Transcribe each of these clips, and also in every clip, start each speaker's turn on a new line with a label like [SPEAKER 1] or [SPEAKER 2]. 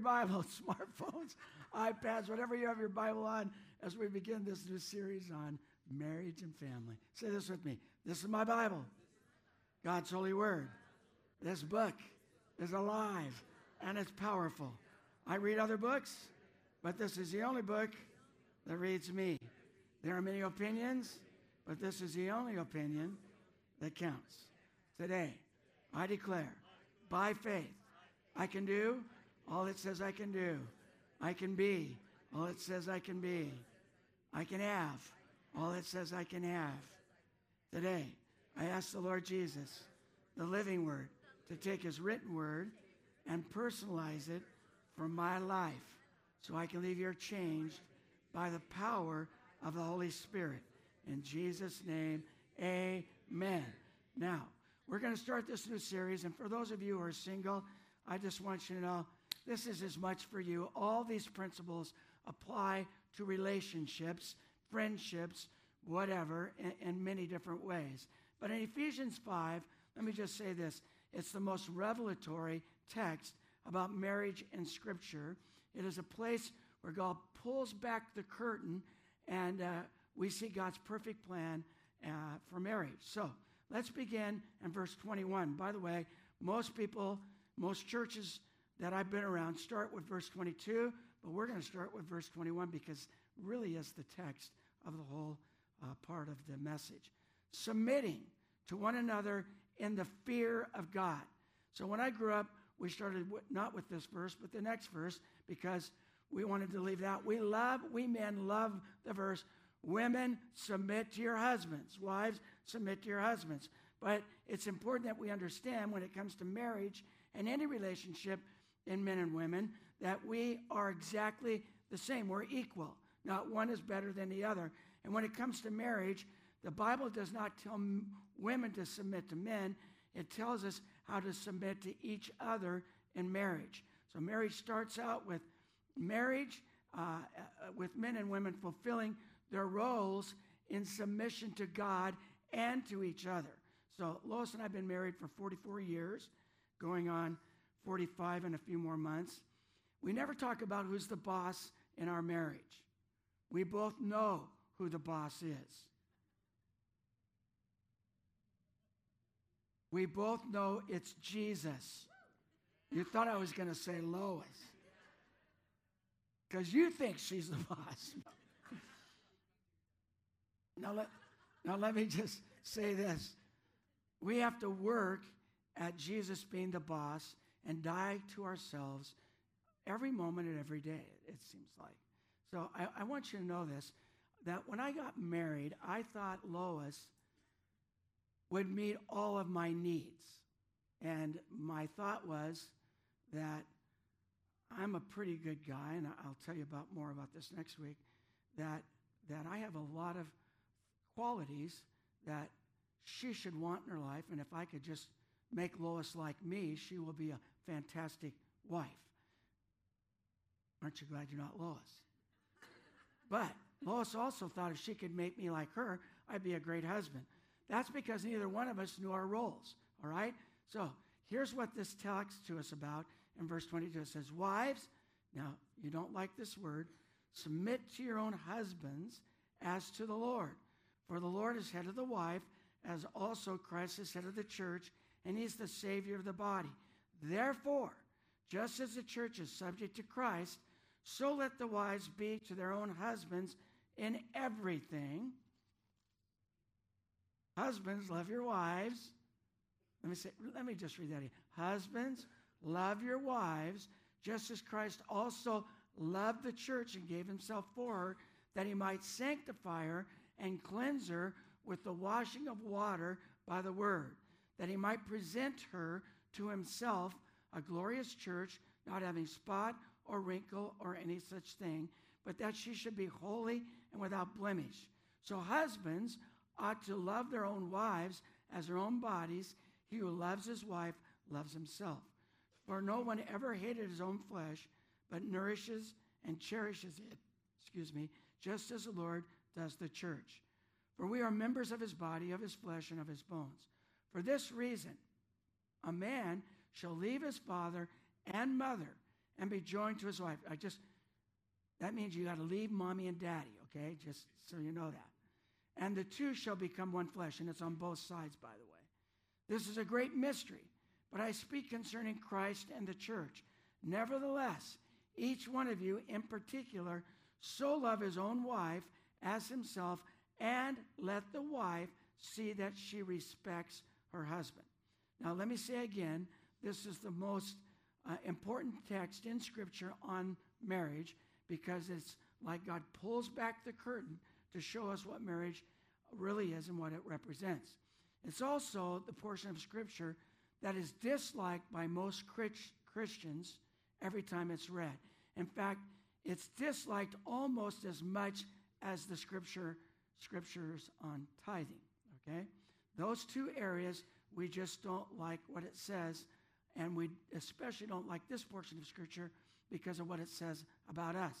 [SPEAKER 1] your Bible, smartphones, iPads, whatever you have your Bible on, as we begin this new series on marriage and family. Say this with me. This is my Bible, God's holy word. This book is alive and it's powerful. I read other books, but this is the only book that reads me. There are many opinions, but this is the only opinion that counts. Today, I declare by faith, I can do all it says I can do. I can be all it says I can be. I can have all it says I can have. Today, I ask the Lord Jesus, the living word, to take his written word and personalize it for my life so I can leave here changed by the power of the Holy Spirit. In Jesus' name, amen. Now, we're going to start this new series, and for those of you who are single, I just want you to know this is as much for you. All these principles apply to relationships, friendships, whatever, in, in many different ways. But in Ephesians 5, let me just say this it's the most revelatory text about marriage in Scripture. It is a place where God pulls back the curtain and uh, we see God's perfect plan uh, for marriage. So let's begin in verse 21. By the way, most people, most churches that I've been around start with verse 22, but we're going to start with verse 21 because really is the text of the whole uh, part of the message. Submitting to one another in the fear of God. So when I grew up, we started not with this verse, but the next verse because we wanted to leave that. We love, we men love the verse, women submit to your husbands, wives submit to your husbands. But it's important that we understand when it comes to marriage and any relationship in men and women that we are exactly the same. We're equal. Not one is better than the other. And when it comes to marriage, the Bible does not tell women to submit to men, it tells us how to submit to each other in marriage. So marriage starts out with marriage, uh, uh, with men and women fulfilling their roles in submission to God and to each other. So Lois and I have been married for 44 years, going on 45 in a few more months. We never talk about who's the boss in our marriage. We both know who the boss is. We both know it's Jesus. You thought I was going to say Lois. Because you think she's the boss. now, let, now, let me just say this. We have to work at Jesus being the boss and die to ourselves every moment and every day, it seems like. So I, I want you to know this that when I got married, I thought Lois would meet all of my needs. And my thought was that I'm a pretty good guy, and I'll tell you about more about this next week, that, that I have a lot of qualities that she should want in her life, and if I could just make Lois like me, she will be a fantastic wife. Aren't you glad you're not Lois? But Lois also thought if she could make me like her, I'd be a great husband. That's because neither one of us knew our roles, all right? So here's what this talks to us about in verse 22. It says, Wives, now you don't like this word, submit to your own husbands as to the Lord. For the Lord is head of the wife, as also Christ is head of the church, and he's the Savior of the body. Therefore, just as the church is subject to Christ, so let the wives be to their own husbands in everything. Husbands, love your wives. Let me say, let me just read that here. Husbands, love your wives, just as Christ also loved the church and gave himself for her, that he might sanctify her and cleanse her with the washing of water by the word, that he might present her to himself a glorious church, not having spot or wrinkle or any such thing, but that she should be holy and without blemish. So, husbands ought to love their own wives as their own bodies. He who loves his wife loves himself. For no one ever hated his own flesh, but nourishes and cherishes it, excuse me, just as the Lord does the church. For we are members of his body, of his flesh, and of his bones. For this reason, a man shall leave his father and mother and be joined to his wife. I just, that means you got to leave mommy and daddy, okay? Just so you know that. And the two shall become one flesh, and it's on both sides, by the way. This is a great mystery, but I speak concerning Christ and the church. Nevertheless, each one of you in particular, so love his own wife as himself, and let the wife see that she respects her husband. Now, let me say again this is the most uh, important text in Scripture on marriage because it's like God pulls back the curtain to show us what marriage really is and what it represents. It's also the portion of Scripture that is disliked by most Christians every time it's read. In fact, it's disliked almost as much as the scripture scriptures on tithing. Okay? Those two areas we just don't like what it says, and we especially don't like this portion of scripture because of what it says about us.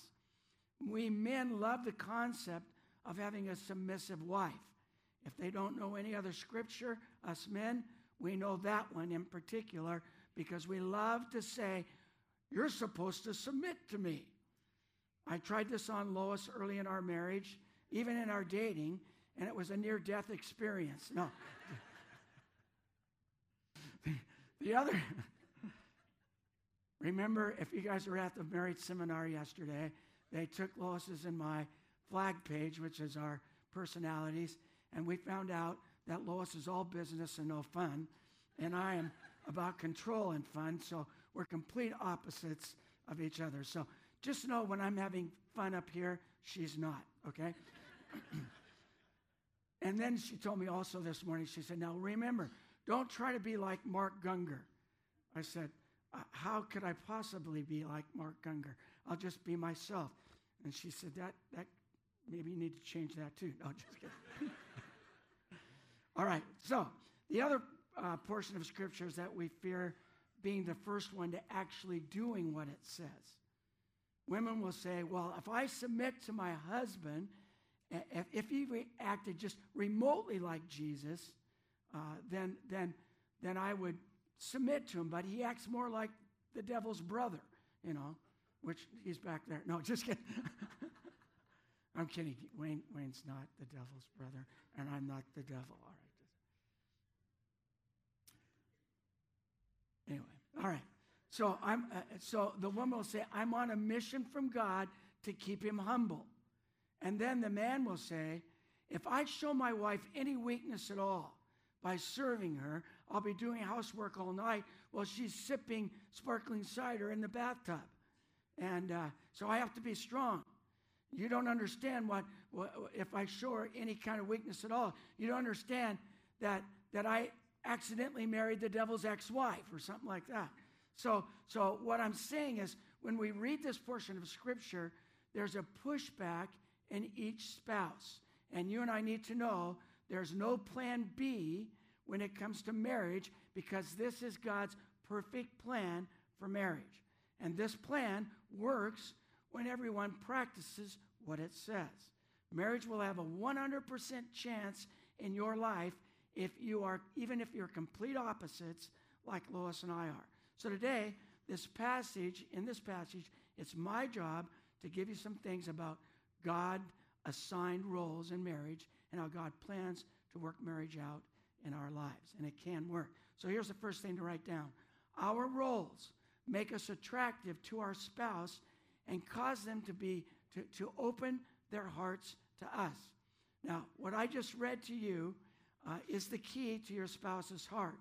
[SPEAKER 1] We men love the concept of having a submissive wife. If they don't know any other scripture, us men, we know that one in particular because we love to say, You're supposed to submit to me. I tried this on Lois early in our marriage, even in our dating, and it was a near death experience. No. The, the other, remember, if you guys were at the marriage seminar yesterday, they took Lois's and my flag page, which is our personalities, and we found out that Lois is all business and no fun, and I am about control and fun, so we're complete opposites of each other. So just know when I'm having fun up here, she's not, okay? and then she told me also this morning, she said, Now remember, don't try to be like Mark Gungor. I said, uh, How could I possibly be like Mark Gungor? I'll just be myself. And she said, That, that maybe you need to change that too. No, just kidding. All right, so the other uh, portion of scripture is that we fear being the first one to actually doing what it says. Women will say, Well, if I submit to my husband, if, if he acted just remotely like Jesus, uh, then, then, then I would submit to him. But he acts more like the devil's brother, you know, which he's back there. No, just kidding. I'm kidding. Wayne, Wayne's not the devil's brother, and I'm not the devil. All right. Anyway, all right. So I'm. Uh, so the woman will say, "I'm on a mission from God to keep him humble," and then the man will say, "If I show my wife any weakness at all by serving her, I'll be doing housework all night while she's sipping sparkling cider in the bathtub, and uh, so I have to be strong." You don't understand what, what if I show her any kind of weakness at all. You don't understand that that I accidentally married the devil's ex-wife or something like that. So, so what I'm saying is when we read this portion of scripture, there's a pushback in each spouse. And you and I need to know there's no plan B when it comes to marriage because this is God's perfect plan for marriage. And this plan works when everyone practices what it says. Marriage will have a 100% chance in your life if you are, even if you're complete opposites like Lois and I are. So today, this passage, in this passage, it's my job to give you some things about God assigned roles in marriage and how God plans to work marriage out in our lives. And it can work. So here's the first thing to write down our roles make us attractive to our spouse and cause them to be to, to open their hearts to us. Now, what I just read to you uh, is the key to your spouse's heart.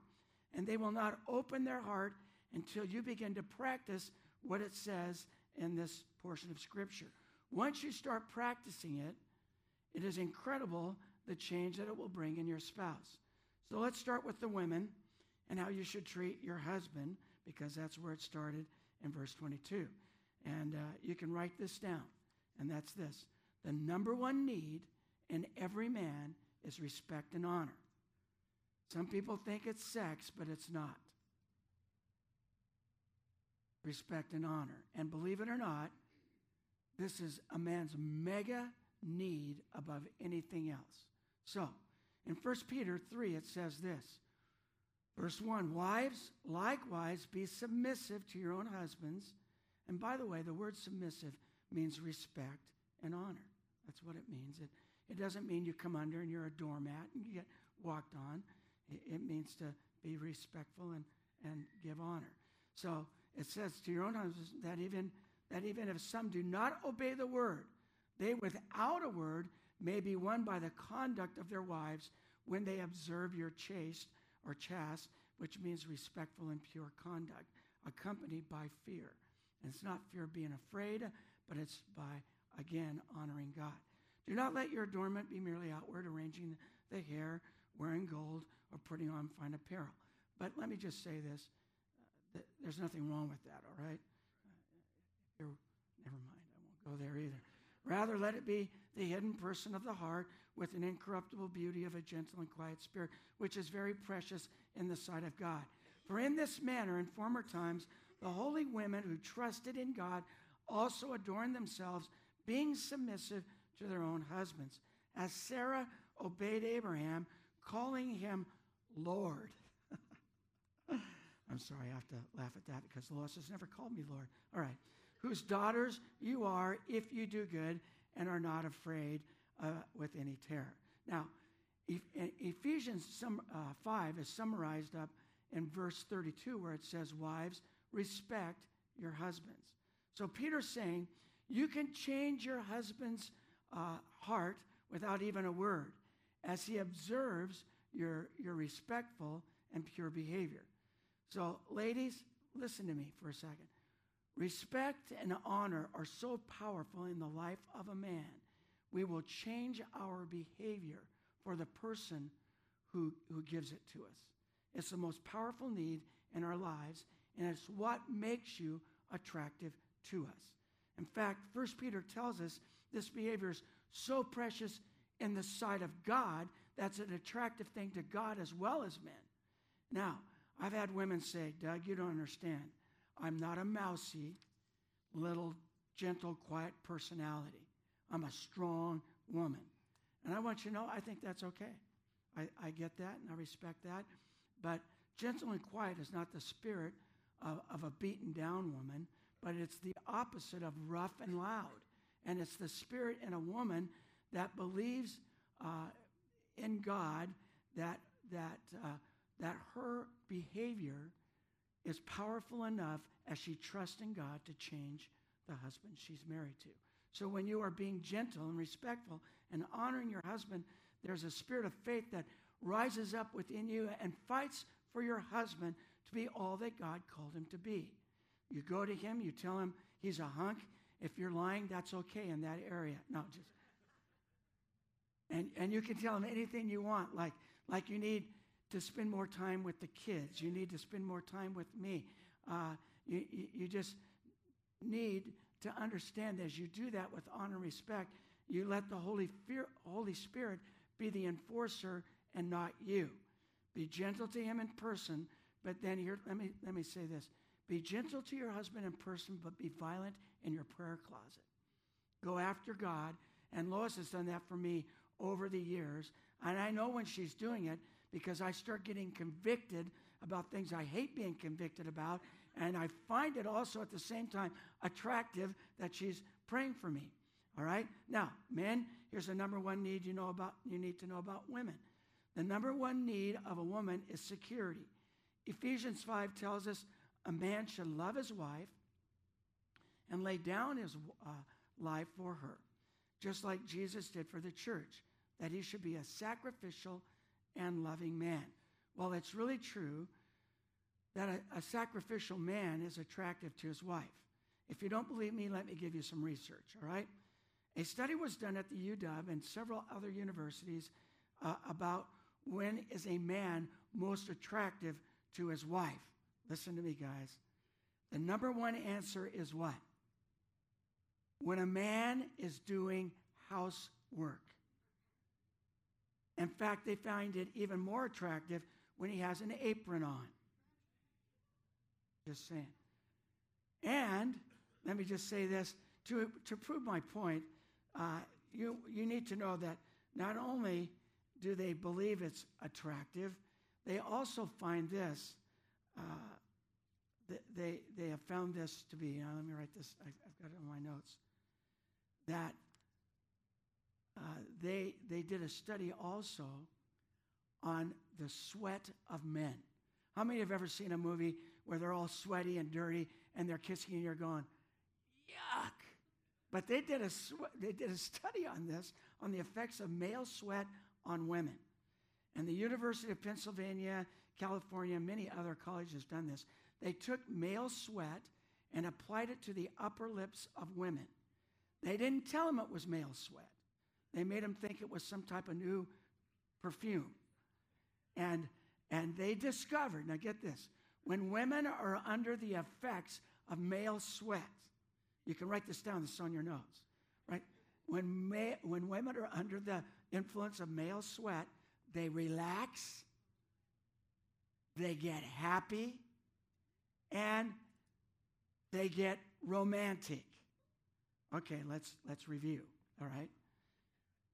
[SPEAKER 1] And they will not open their heart until you begin to practice what it says in this portion of Scripture. Once you start practicing it, it is incredible the change that it will bring in your spouse. So let's start with the women and how you should treat your husband, because that's where it started in verse 22. And uh, you can write this down, and that's this the number one need in every man is respect and honor. Some people think it's sex, but it's not. Respect and honor. And believe it or not, this is a man's mega need above anything else. So, in 1 Peter 3, it says this Verse 1 Wives, likewise, be submissive to your own husbands, And by the way, the word submissive means respect and honor. That's what it means. It, it doesn't mean you come under and you're a doormat and you get walked on. It, it means to be respectful and, and give honor. So it says to your own husbands that even, that even if some do not obey the word, they without a word may be won by the conduct of their wives when they observe your chaste or chaste, which means respectful and pure conduct, accompanied by fear. And it's not fear of being afraid, but it's by, again, honoring God. Do not let your adornment be merely outward, arranging the hair, wearing gold, or putting on fine apparel. But let me just say this uh, there's nothing wrong with that, all right? Uh, never mind, I won't go there either. Rather, let it be the hidden person of the heart with an incorruptible beauty of a gentle and quiet spirit, which is very precious in the sight of God. For in this manner, in former times, the holy women who trusted in God also adorned themselves, being submissive to their own husbands, as Sarah obeyed Abraham, calling him Lord. I'm sorry, I have to laugh at that because the Lois has never called me Lord. All right. Whose daughters you are if you do good and are not afraid uh, with any terror. Now, Ephesians uh, 5 is summarized up in verse 32 where it says, Wives, respect your husbands. So Peter's saying, you can change your husband's uh, heart without even a word as he observes your, your respectful and pure behavior. So, ladies, listen to me for a second. Respect and honor are so powerful in the life of a man we will change our behavior for the person who, who gives it to us. It's the most powerful need in our lives, and it's what makes you attractive to us. In fact, First Peter tells us this behavior is so precious in the sight of God that's an attractive thing to God as well as men. Now, I've had women say, Doug, you don't understand. I'm not a mousy, little, gentle, quiet personality. I'm a strong woman. And I want you to know, I think that's okay. I, I get that and I respect that. But gentle and quiet is not the spirit of, of a beaten down woman, but it's the opposite of rough and loud. And it's the spirit in a woman that believes uh, in God that, that, uh, that her behavior is powerful enough as she trusts in God to change the husband she's married to. So when you are being gentle and respectful and honoring your husband, there's a spirit of faith that rises up within you and fights for your husband to be all that God called him to be. You go to him, you tell him he's a hunk. If you're lying, that's okay in that area. No, just and and you can tell him anything you want, like like you need to spend more time with the kids. You need to spend more time with me. Uh, you, you, just need to understand as you do that with honor and respect, you let the Holy, Fear, Holy Spirit be the enforcer and not you. Be gentle to him in person, but then here, let me, let me say this. Be gentle to your husband in person, but be violent in your prayer closet. Go after God. And Lois has done that for me over the years. And I know when she's doing it because I start getting convicted about things I hate being convicted about. And I find it also at the same time attractive that she's praying for me. All right? Now, men, here's the number one need you know about you need to know about women. The number one need of a woman is security. Ephesians 5 tells us a man should love his wife and lay down his uh, life for her, just like Jesus did for the church, that he should be a sacrificial and loving man. Well, it's really true that a, a sacrificial man is attractive to his wife. If you don't believe me, let me give you some research, all right? A study was done at the UW and several other universities uh, about when is a man most attractive to his wife. Listen to me, guys. The number one answer is what? When a man is doing housework. In fact, they find it even more attractive when he has an apron on. Just saying. And let me just say this to, to prove my point, uh, you, you need to know that not only do they believe it's attractive, they also find this uh, th- they, they have found this to be, now let me write this, I, I've got it on my notes, that uh, they, they did a study also on the sweat of men. How many have ever seen a movie where they're all sweaty and dirty and they're kissing and you're going, yuck? But they did a, swe- they did a study on this, on the effects of male sweat on women. And the University of Pennsylvania, California, many other colleges done this. They took male sweat and applied it to the upper lips of women. They didn't tell them it was male sweat. They made them think it was some type of new perfume. And, and they discovered, now get this, when women are under the effects of male sweat, you can write this down, this is on your notes, right? When, ma- when women are under the influence of male sweat, they relax, they get happy, and they get romantic. Okay, let's, let's review, all right?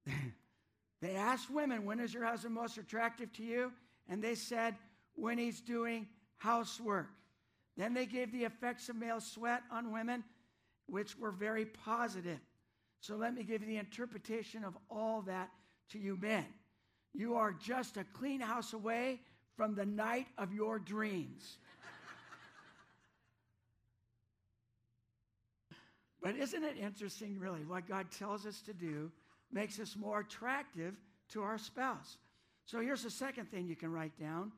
[SPEAKER 1] they asked women, when is your husband most attractive to you? And they said, when he's doing housework. Then they gave the effects of male sweat on women, which were very positive. So let me give you the interpretation of all that to you men. You are just a clean house away from the night of your dreams. but isn't it interesting, really, what God tells us to do makes us more attractive to our spouse? So here's the second thing you can write down,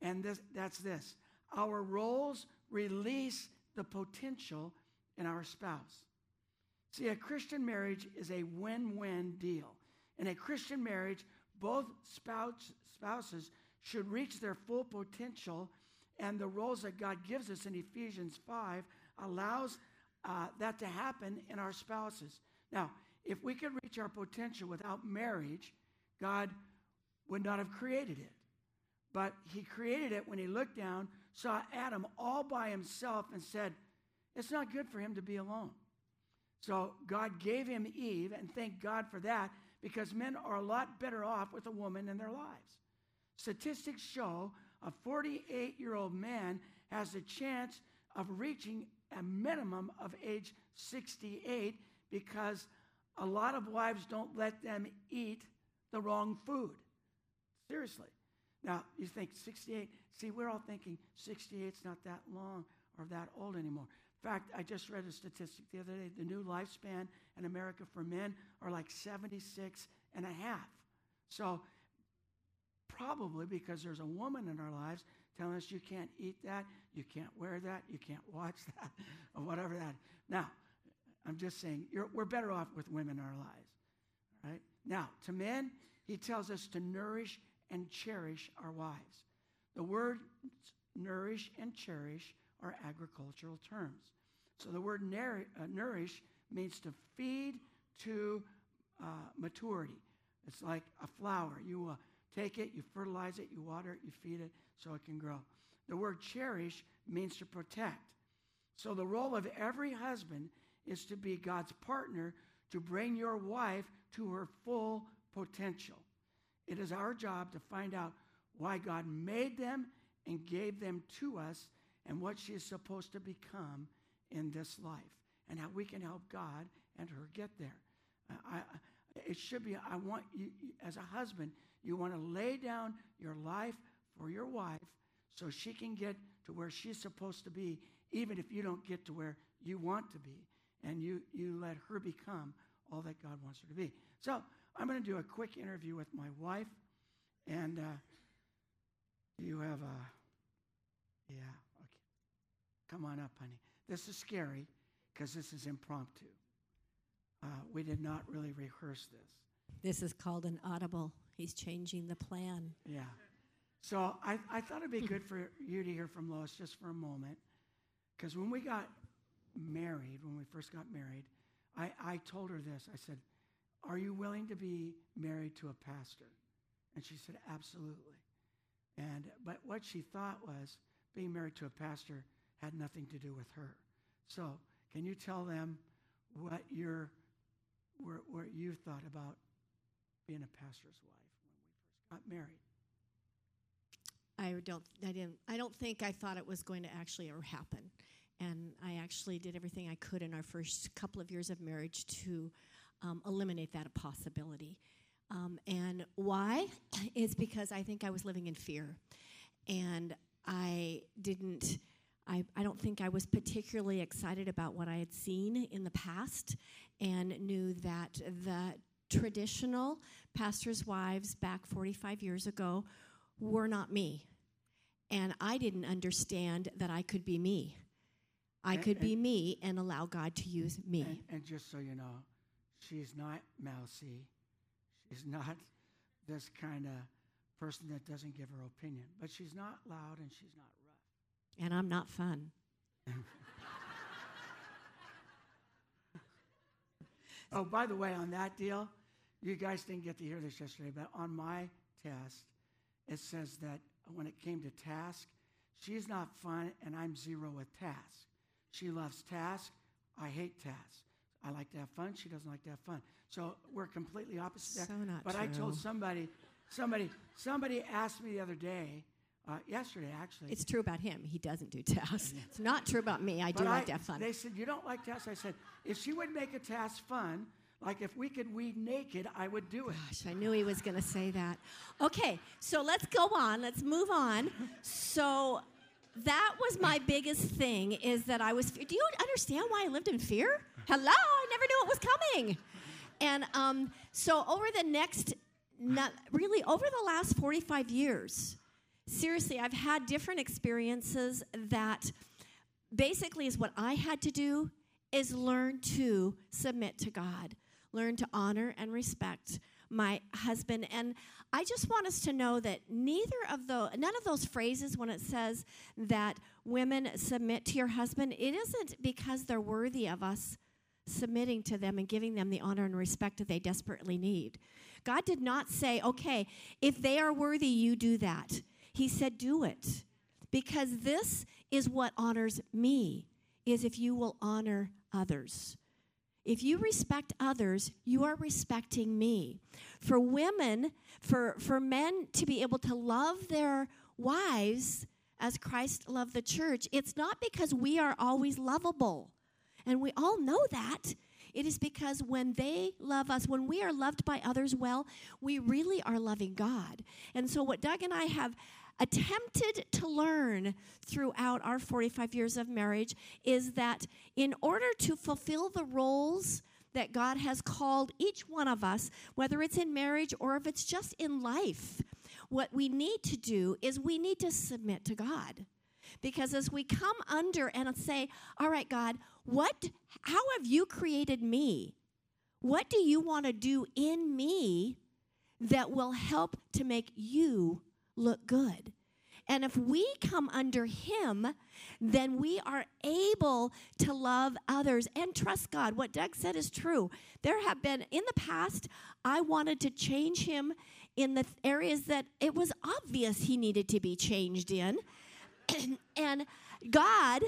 [SPEAKER 1] and this, that's this our roles release the potential in our spouse. See, a Christian marriage is a win win deal. In a Christian marriage, both spouse, spouses should reach their full potential, and the roles that God gives us in Ephesians 5 allows uh, that to happen in our spouses. Now, if we could reach our potential without marriage, God would not have created it. But He created it when He looked down, saw Adam all by himself, and said, It's not good for him to be alone. So God gave him Eve, and thank God for that, because men are a lot better off with a woman in their lives. Statistics show a 48 year old man has a chance of reaching a minimum of age 68 because a lot of wives don't let them eat the wrong food. Seriously. Now, you think 68, see, we're all thinking 68's not that long or that old anymore. In fact, I just read a statistic the other day. The new lifespan in America for men are like 76 and a half. So, probably because there's a woman in our lives telling us you can't eat that, you can't wear that, you can't watch that, or whatever that. Now, I'm just saying, we're better off with women in our lives. Right? Now, to men, he tells us to nourish and cherish our wives. The words nourish and cherish are agricultural terms. So the word uh, nourish means to feed to uh, maturity. It's like a flower. You uh, take it, you fertilize it, you water it, you feed it so it can grow. The word cherish means to protect. So the role of every husband is to be God's partner to bring your wife to her full potential. It is our job to find out why God made them and gave them to us and what she is supposed to become in this life and how we can help God and her get there. Uh, I, I, it should be, I want you, as a husband, you want to lay down your life for your wife so she can get to where she's supposed to be, even if you don't get to where you want to be. And you, you let her become all that God wants her to be. So I'm going to do a quick interview with my wife. And uh, you have a, yeah, okay. Come on up, honey. This is scary because this is impromptu. Uh, we did not really rehearse this.
[SPEAKER 2] This is called an audible. He's changing the plan.
[SPEAKER 1] Yeah. So I, I thought it'd be good for you to hear from Lois just for a moment. Because when we got married, when we first got married, I, I told her this. I said, Are you willing to be married to a pastor? And she said, Absolutely. And but what she thought was being married to a pastor had nothing to do with her. So can you tell them what your where you thought about being a pastor's wife when we first got married?
[SPEAKER 2] I don't I didn't I don't think I thought it was going to actually ever happen. Actually did everything I could in our first couple of years of marriage to um, eliminate that possibility. Um, and why? Is because I think I was living in fear. And I didn't, I, I don't think I was particularly excited about what I had seen in the past and knew that the traditional pastors' wives back 45 years ago were not me. And I didn't understand that I could be me. I
[SPEAKER 1] And-
[SPEAKER 2] could be me and allow God to use me.
[SPEAKER 1] And, and just so you know, she's not mousy. She's not this kind of person that doesn't give her opinion. But she's not loud and she's not rough.
[SPEAKER 2] And I'm not fun.
[SPEAKER 1] Oh, by the way, on that deal, you guys didn't get to hear this yesterday, but on my test, it says that when it came to task, she's not fun and I'm zero with task. She loves tasks. I hate tasks. I like to have fun. She doesn't like to have fun. So we're completely opposite there.
[SPEAKER 2] So not
[SPEAKER 1] but I told somebody, somebody, somebody asked me the other day, uh, yesterday actually.
[SPEAKER 2] It's true about him. He doesn't do tasks. It's not true about me. I do
[SPEAKER 1] But
[SPEAKER 2] like
[SPEAKER 1] I-
[SPEAKER 2] to have fun.
[SPEAKER 1] They said, You don't like tasks? I said, If she would make a task fun, like if we could weed naked, I would do it.
[SPEAKER 2] Gosh, I knew he was going to say that. Okay, so let's go on. Let's move on. So that was my biggest thing is that I was. Do you understand why I lived in fear? Hello, I never knew it was coming. And um, so over the next, not, really over the last 45 years, seriously, I've had different experiences that basically is what I had to do is learn to submit to God, learn to honor and respect my husband. And I just want us to know that neither of those, none of those phrases when it says that women submit to your husband, it isn't because they're worthy of us submitting to them and giving them the honor and respect that they desperately need. God did not say, okay, if they are worthy, you do that. He said, do it. Because this is what honors me, is if you will honor others. If you respect others, you are respecting me. For women, for, for men to be able to love their wives as Christ loved the church, it's not because we are always lovable. And we all know that. It is because when they love us, when we are loved by others well, we really are loving God. And so, what Doug and I have attempted to learn throughout our 45 years of marriage is that in order to fulfill the roles that God has called each one of us, whether it's in marriage or if it's just in life, what we need to do is we need to submit to God. Because as we come under and say, All right, God, what, how have you created me? What do you want to do in me that will help to make you look good? And if we come under Him, then we are able to love others and trust God. What Doug said is true. There have been, in the past, I wanted to change him in the areas that it was obvious he needed to be changed in. and God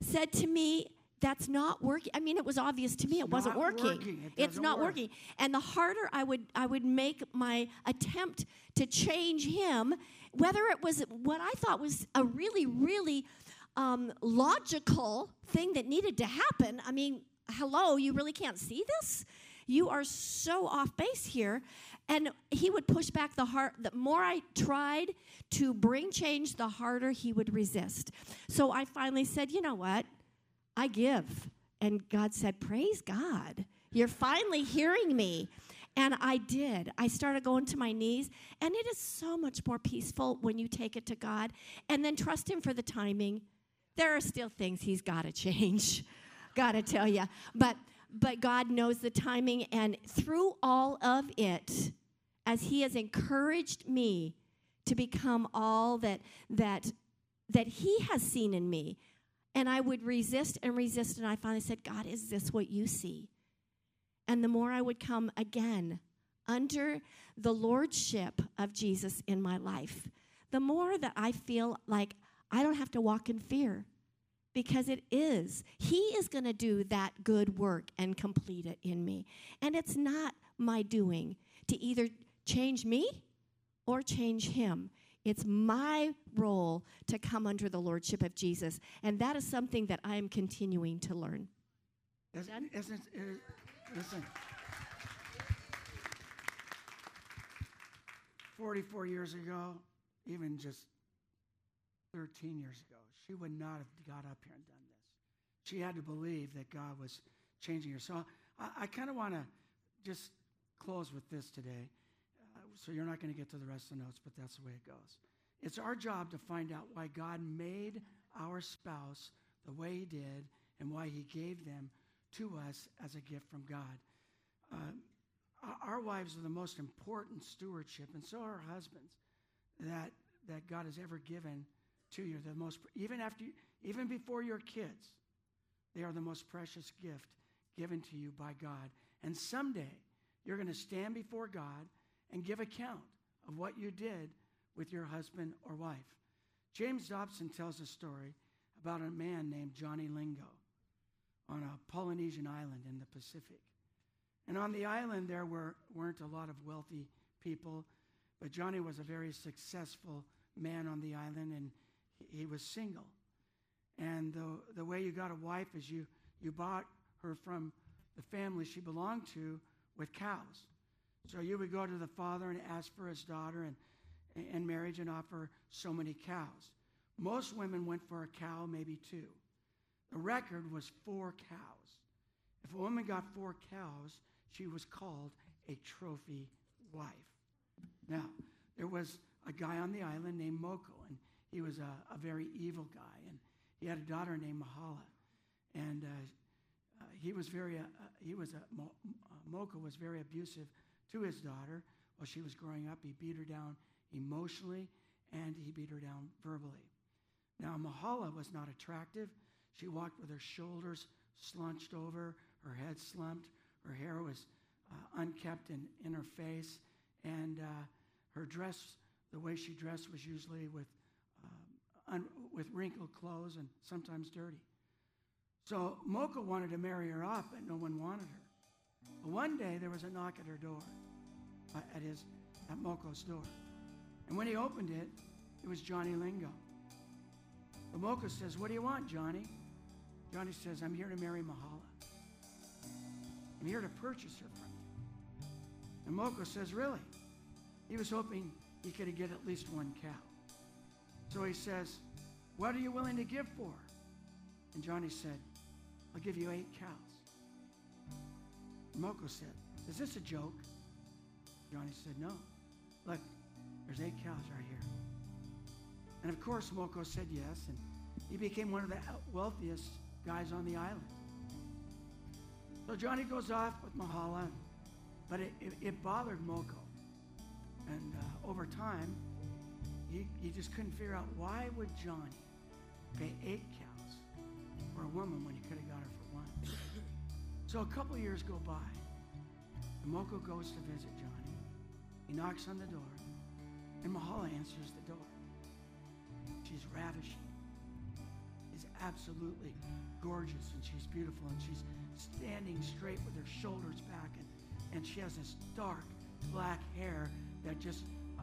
[SPEAKER 2] said to me, that's not working. I mean, it was obvious to me it wasn't working.
[SPEAKER 1] working. It
[SPEAKER 2] it's not
[SPEAKER 1] work.
[SPEAKER 2] working. And the harder I would I would make my attempt to change him, whether it was what I thought was a really, really um, logical thing that needed to happen. I mean, hello, you really can't see this? You are so off base here. And he would push back the heart. The more I tried to bring change, the harder he would resist. So I finally said, you know what? I give. And God said, Praise God. You're finally hearing me. And I did. I started going to my knees, and it is so much more peaceful when you take it to God and then trust Him for the timing. There are still things He's got to change, got to tell you. But but God knows the timing, and through all of it, as He has encouraged me to become all that that that He has seen in me, and I would resist and resist, and I finally said, God, is this what you see? And the more I would come again under the lordship of Jesus in my life, the more that I feel like I don't have to walk in fear because it is. He is going to do that good work and complete it in me. And it's not my doing to either change me or change him. It's my role to come under the lordship of Jesus. And that is something that I am continuing to learn. Done?
[SPEAKER 1] isn't, is, uh, listen. 44 years ago, even just 13 years ago, she would not have got up here and done this. She had to believe that God was changing her. So I, I kind of want to just close with this today. So you're not going to get to the rest of the notes, but that's the way it goes. It's our job to find out why God made our spouse the way He did and why He gave them to us as a gift from God. Uh, our- wives are the most important stewardship, and so are husbands that that God has ever given to you. The most, even after, you, even before your kids, they are the most precious gift given to you by God. And someday you're going to stand before God and give account of what you did with your husband or wife. James Dobson tells a story about a man named Johnny Lingo on a Polynesian island in the Pacific. And on the island, there were, weren't a lot of wealthy people, but Johnny was a very successful man on the island, and he, he was single. And the, the way you got a wife is you, you bought her from the family she belonged to with cows. So you would go to the father and ask for his daughter and, and marriage and offer so many cows. Most women went for a cow, maybe two. The record was four cows. If a woman got four cows, she was called a trophy wife. Now, there was a guy on the island named Moko, and he was a, a very evil guy, and he had a daughter named Mahala, and uh, uh, he was very, uh, uh, he was a, uh, Moko was very abusive to his daughter while she was growing up. He beat her down emotionally, and he beat her down verbally. Now, Mahala was not attractive. She walked with her shoulders slunched over, her head slumped, her hair was uh, unkept in, in her face, and uh, her dress, the way she dressed, was usually with, um, un- with wrinkled clothes and sometimes dirty. So Moko wanted to marry her off, but no one wanted her. But one day there was a knock at her door, uh, at his, at Moko's door. And when he opened it, it was Johnny Lingo. The Moko says, What do you want, Johnny? Johnny says, I'm here to marry Mahala. I'm here to purchase her from you. And Moko says, Really? He was hoping he could get at least one cow. So he says, What are you willing to give for? And Johnny said, I'll give you eight cows. Moko said, Is this a joke? Johnny said, No. Look, there's eight cows right here. And of course, Moko said yes, and he became one of the wealthiest guys on the island. So Johnny goes off with Mahala, but it, it, it bothered Moko. And uh, over time, he, he just couldn't figure out why would Johnny pay eight cows for a woman when he could have got her for. So a couple years go by, and Moko goes to visit Johnny. He knocks on the door, and Mahala answers the door. She's ravishing. She's absolutely gorgeous, and she's beautiful, and she's standing straight with her shoulders back, and, and she has this dark black hair that just uh,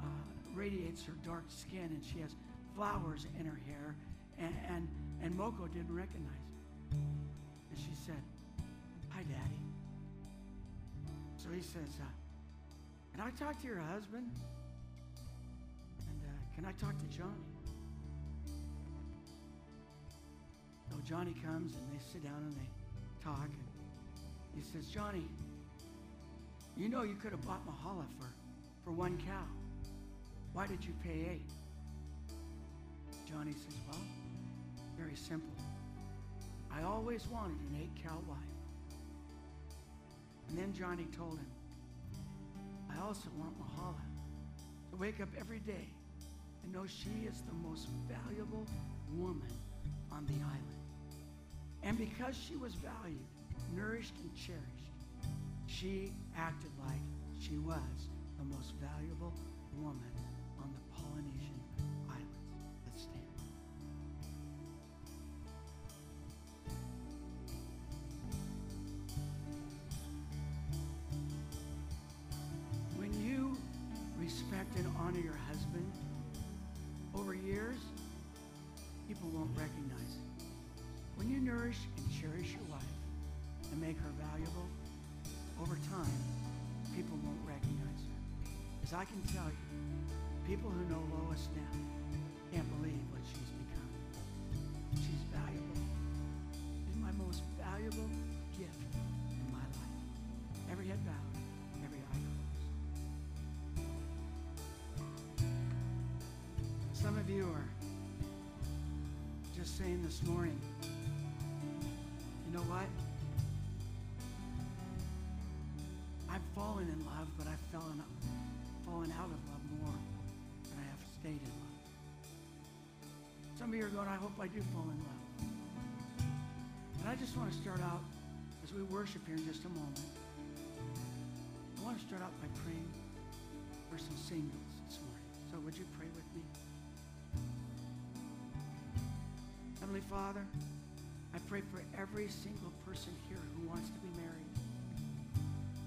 [SPEAKER 1] radiates her dark skin, and she has flowers in her hair, and, and, and Moko didn't recognize her. And she said, Hi, Daddy. So he says, uh, Can I talk to your husband? And uh, can I talk to Johnny? So Johnny comes and they sit down and they talk. And he says, Johnny, you know you could have bought Mahala for, for one cow. Why did you pay eight? Johnny says, Well, very simple. I always wanted an eight cow wife. And then Johnny told him, I also want Mahala to wake up every day and know she is the most valuable woman on the island. And because she was valued, nourished, and cherished, she acted like she was the most valuable woman on the Polynesian nourish and cherish your wife and make her valuable, over time, people won't recognize her. As I can tell you, people who know Lois now can't believe what she's become. She's valuable. She's my most valuable gift in my life. Every head bowed, every eye closed. Some of you are just saying this morning, Some of you are going, I hope I do fall in love. And I just want to start out as we worship here in just a moment. I want to start out by praying for some singles this morning. So would you pray with me? Heavenly Father, I pray for every single person here who wants to be married.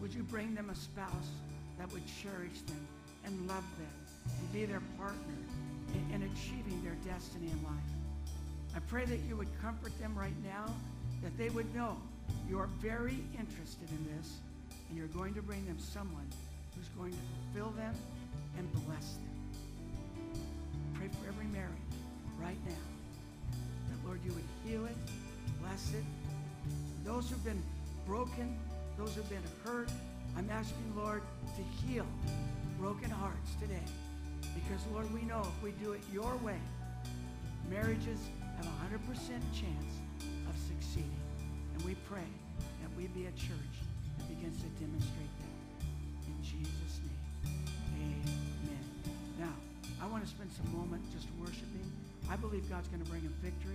[SPEAKER 1] Would you bring them a spouse that would cherish them and love them and be their partner in, in achieving their destiny in life? I pray that you would comfort them right now, that they would know you are very interested in this and you're going to bring them someone who's going to fulfill them and bless them. Pray for every marriage right now that, Lord, you would heal it, bless it. Those who've been broken, those who've been hurt, I'm asking, Lord, to heal broken hearts today. Because, Lord, we know if we do it your way, marriages have a 100% chance of succeeding. And we pray that we be a church that begins to demonstrate that. In Jesus' name, amen. Now, I want to spend some moment just worshiping. I believe God's going to bring a victory.